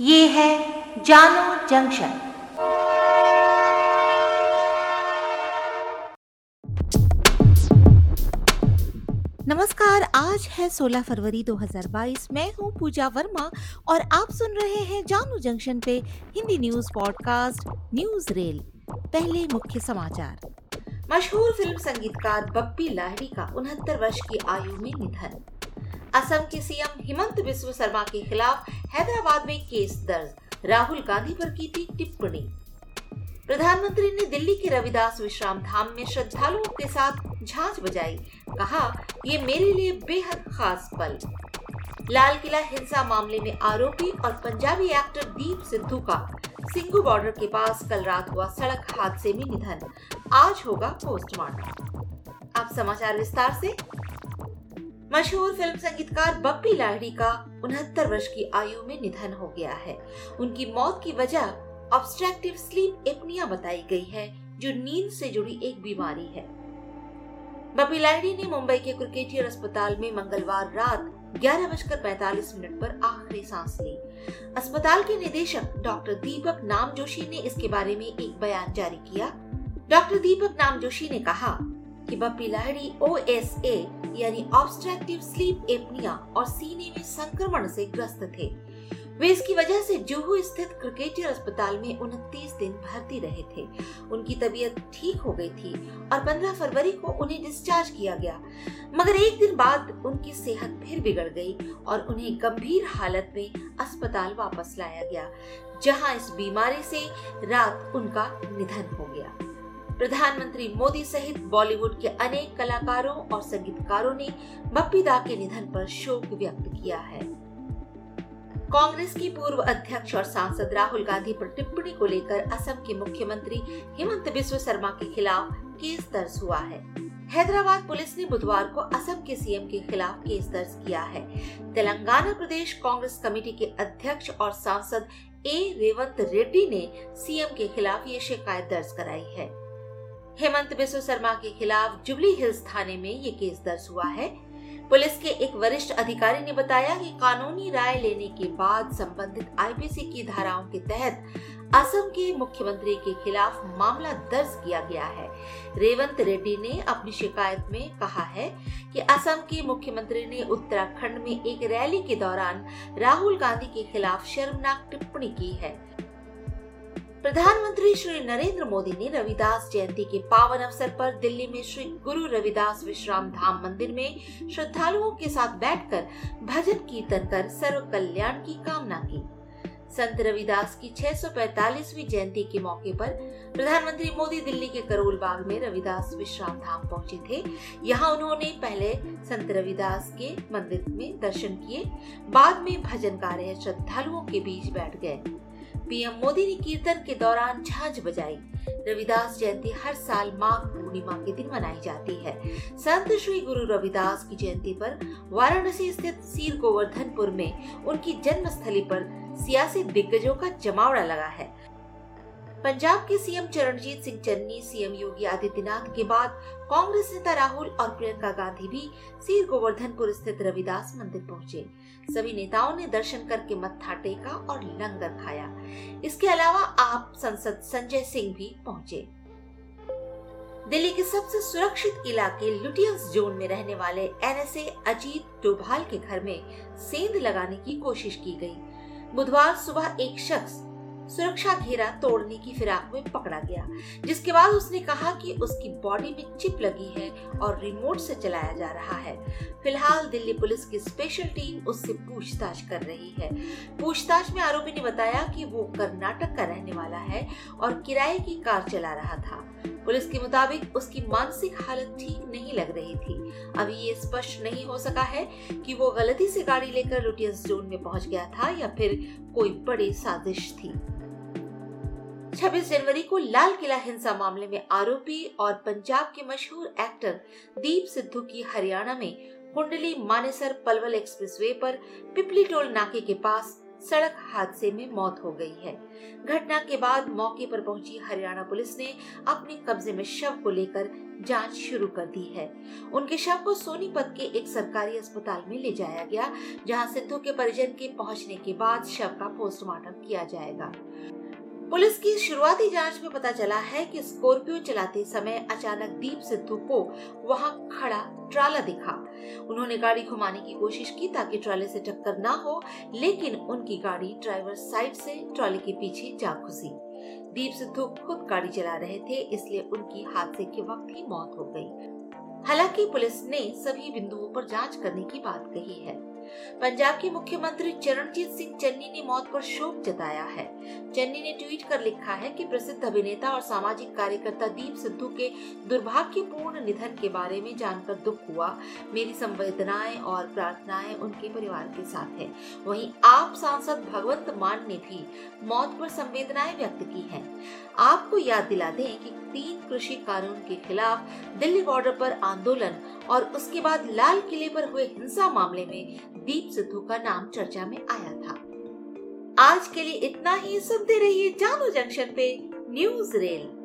ये है जानो जंक्शन। नमस्कार, आज है 16 फरवरी 2022 मैं हूँ पूजा वर्मा और आप सुन रहे हैं जानू जंक्शन पे Hindi news podcast, news rail. पहले मुख्य समाचार। मशहूर फ़िल्म संगीतकार बप्पी लाहिड़ी का उनहत्तर वर्ष की आयु में निधन। असम के सीएम हेमंत बिस्व शर्मा के खिलाफ हैदराबाद में केस दर्ज। राहुल गांधी पर की थी टिप्पणी। प्रधानमंत्री ने दिल्ली के रविदास विश्राम धाम में श्रद्धालुओं के साथ झांझ बजाई। कहा, ये मेरे लिए बेहद खास पल। लाल किला हिंसा मामले में आरोपी और पंजाबी एक्टर दीप सिद्धू का। सिंगू बॉर्डर के पास कल रात हुआ सड़क हादसे में निधन। आज होगा पोस्टमार्टम। अब समाचार विस्तार से मशहूर फ़िल्म संगीतकार बप्पी लाहिड़ी का उनहत्तर वर्ष की आयु में निधन हो गया है। उनकी मौत की वजह ऑब्स्ट्रक्टिव स्लीप एपनिया बताई गई है, जो नींद से जुड़ी एक बीमारी है। बप्पी लाहिड़ी ने मुंबई के क्रिकेटियर अस्पताल में मंगलवार रात ग्यारह बजकर पैतालीस मिनट पर आखिरी सांस ली। अस्पताल के निदेशक डॉक्टर दीपक नाम जोशी ने इसके बारे में एक बयान जारी किया। डॉक्टर दीपक नाम जोशी ने कहा कि बप्पी लाहिड़ी ओ यानी ऑब्स्ट्रक्टिव स्लीप एपनिया और सीने में संक्रमण से ग्रस्त थे। वे इसकी वजह से जुहू स्थित क्रिकेटर अस्पताल में उनतीस दिन भर्ती रहे थे। उनकी तबीयत ठीक हो गई थी और 15 फरवरी को उन्हें डिस्चार्ज किया गया। मगर एक दिन बाद उनकी सेहत फिर बिगड़ गई और उन्हें गंभीर हालत में अस्पताल वापस लाया गया, जहाँ इस बीमारी से रात उनका निधन हो गया। प्रधानमंत्री मोदी सहित बॉलीवुड के अनेक कलाकारों और संगीतकारों ने बप्पी दा के निधन पर शोक व्यक्त किया है। कांग्रेस की पूर्व अध्यक्ष और सांसद राहुल गांधी पर टिप्पणी को लेकर असम के मुख्यमंत्री हेमंत बिस्व शर्मा के खिलाफ केस दर्ज हुआ है। हैदराबाद पुलिस ने बुधवार को असम के सीएम के खिलाफ केस दर्ज किया है। तेलंगाना प्रदेश कांग्रेस कमेटी के अध्यक्ष और सांसद ए रेवंत रेड्डी ने सीएम के खिलाफ ये शिकायत दर्ज कराई है। हेमंत बिस्व शर्मा के खिलाफ जुबली हिल्स थाने में ये केस दर्ज हुआ है। पुलिस के एक वरिष्ठ अधिकारी ने बताया कि कानूनी राय लेने के बाद संबंधित आईपीसी की धाराओं के तहत असम के मुख्यमंत्री के खिलाफ मामला दर्ज किया गया है। रेवंत रेड्डी ने अपनी शिकायत में कहा है कि असम के मुख्यमंत्री ने उत्तराखंड में एक रैली के दौरान राहुल गांधी के खिलाफ शर्मनाक टिप्पणी की है। प्रधानमंत्री श्री नरेंद्र मोदी ने रविदास जयंती के पावन अवसर पर दिल्ली में श्री गुरु रविदास विश्राम धाम मंदिर में श्रद्धालुओं के साथ बैठकर भजन कीर्तन कर सर्व कल्याण की कामना की। संत रविदास की 645वीं जयंती के मौके पर प्रधानमंत्री मोदी दिल्ली के करोल बाग में रविदास विश्राम धाम पहुँचे थे। यहाँ उन्होंने पहले संत रविदास के मंदिर में दर्शन किए, बाद में भजन कार्य श्रद्धालुओं के बीच बैठ गए। पीएम मोदी ने कीर्तन के दौरान झांझ बजाई। रविदास जयंती हर साल माघ पूर्णिमा के दिन मनाई जाती है। संत श्री गुरु रविदास की जयंती पर वाराणसी स्थित सीर गोवर्धनपुर में उनकी जन्मस्थली पर सियासी दिग्गजों का जमावड़ा लगा है। पंजाब के सीएम चरणजीत सिंह, चन्नी सीएम योगी आदित्यनाथ के बाद कांग्रेस नेता राहुल और प्रियंका गांधी भी सीर गोवर्धनपुर स्थित रविदास मंदिर पहुँचे। सभी नेताओं ने दर्शन करके मत्था टेका और लंगर खाया। इसके अलावा आप संसद संजय सिंह भी पहुँचे। दिल्ली के सबसे सुरक्षित इलाके लुटियंस जोन में रहने वाले एनएसए अजीत डोभाल के घर में सेंध लगाने की कोशिश की गई। बुधवार सुबह एक शख्स सुरक्षा घेरा तोड़ने की फिराक में पकड़ा गया, जिसके बाद उसने कहा कि उसकी बॉडी में चिप लगी है और रिमोट से चलाया जा रहा है। फ़िलहाल दिल्ली पुलिस की स्पेशल टीम उससे पूछताछ कर रही है। पूछताछ में आरोपी ने बताया कि वो कर्नाटक का रहने वाला है और किराए की कार चला रहा था। पुलिस के मुताबिक उसकी मानसिक हालत ठीक नहीं लग रही थी। अभी ये स्पष्ट नहीं हो सका है कि वो गलती से गाड़ी लेकर लुटियंस जोन में पहुँच गया था या फिर कोई बड़ी साजिश थी। 26 जनवरी को लाल किला हिंसा मामले में आरोपी और पंजाब के मशहूर एक्टर दीप सिद्धू की हरियाणा में कुंडली मानेसर पलवल एक्सप्रेसवे पर पिपली टोल नाके के पास सड़क हादसे में मौत हो गई है। घटना के बाद मौके पर पहुँची हरियाणा पुलिस ने अपने कब्जे में शव को लेकर जाँच शुरू कर दी है। उनके शव को सोनीपत के एक सरकारी अस्पताल में ले जाया गया, जहाँ सिद्धू के परिजन के पहुँचने के बाद शव का पोस्टमार्टम किया जाएगा। पुलिस की शुरुआती जाँच में पता चला है कि स्कॉर्पियो चलाते समय अचानक दीप सिद्धू को वहाँ खड़ा ट्राला दिखा। उन्होंने गाड़ी घुमाने की कोशिश की ताकि ट्राले से टक्कर ना हो, लेकिन उनकी गाड़ी ड्राइवर साइड से ट्राले के पीछे जा घुसी। दीप सिद्धू खुद गाड़ी चला रहे थे, इसलिए उनकी हादसे के वक्त ही मौत हो गई। हालाँकि पुलिस ने सभी बिंदुओं पर जाँच करने की बात कही है। पंजाब के मुख्यमंत्री चरणजीत सिंह चन्नी ने मौत पर शोक जताया है। चन्नी ने ट्वीट कर लिखा है कि प्रसिद्ध अभिनेता और सामाजिक कार्यकर्ता दीप सिद्धू के दुर्भाग्यपूर्ण निधन के बारे में जानकर दुख हुआ। मेरी संवेदनाएँ और प्रार्थनाएँ उनके परिवार के साथ है। वहीं आप सांसद भगवंत मान ने भी मौत पर संवेदनाएँ व्यक्त की है। आपको याद दिला दें कि तीन कृषि कानून के खिलाफ दिल्ली बॉर्डर पर आंदोलन और उसके बाद लाल किले पर हुए हिंसा मामले में दीप सिद्धू का नाम चर्चा में आया था। आज के लिए इतना ही। सुनते रहिए जानू जंक्शन पे न्यूज़ रेल।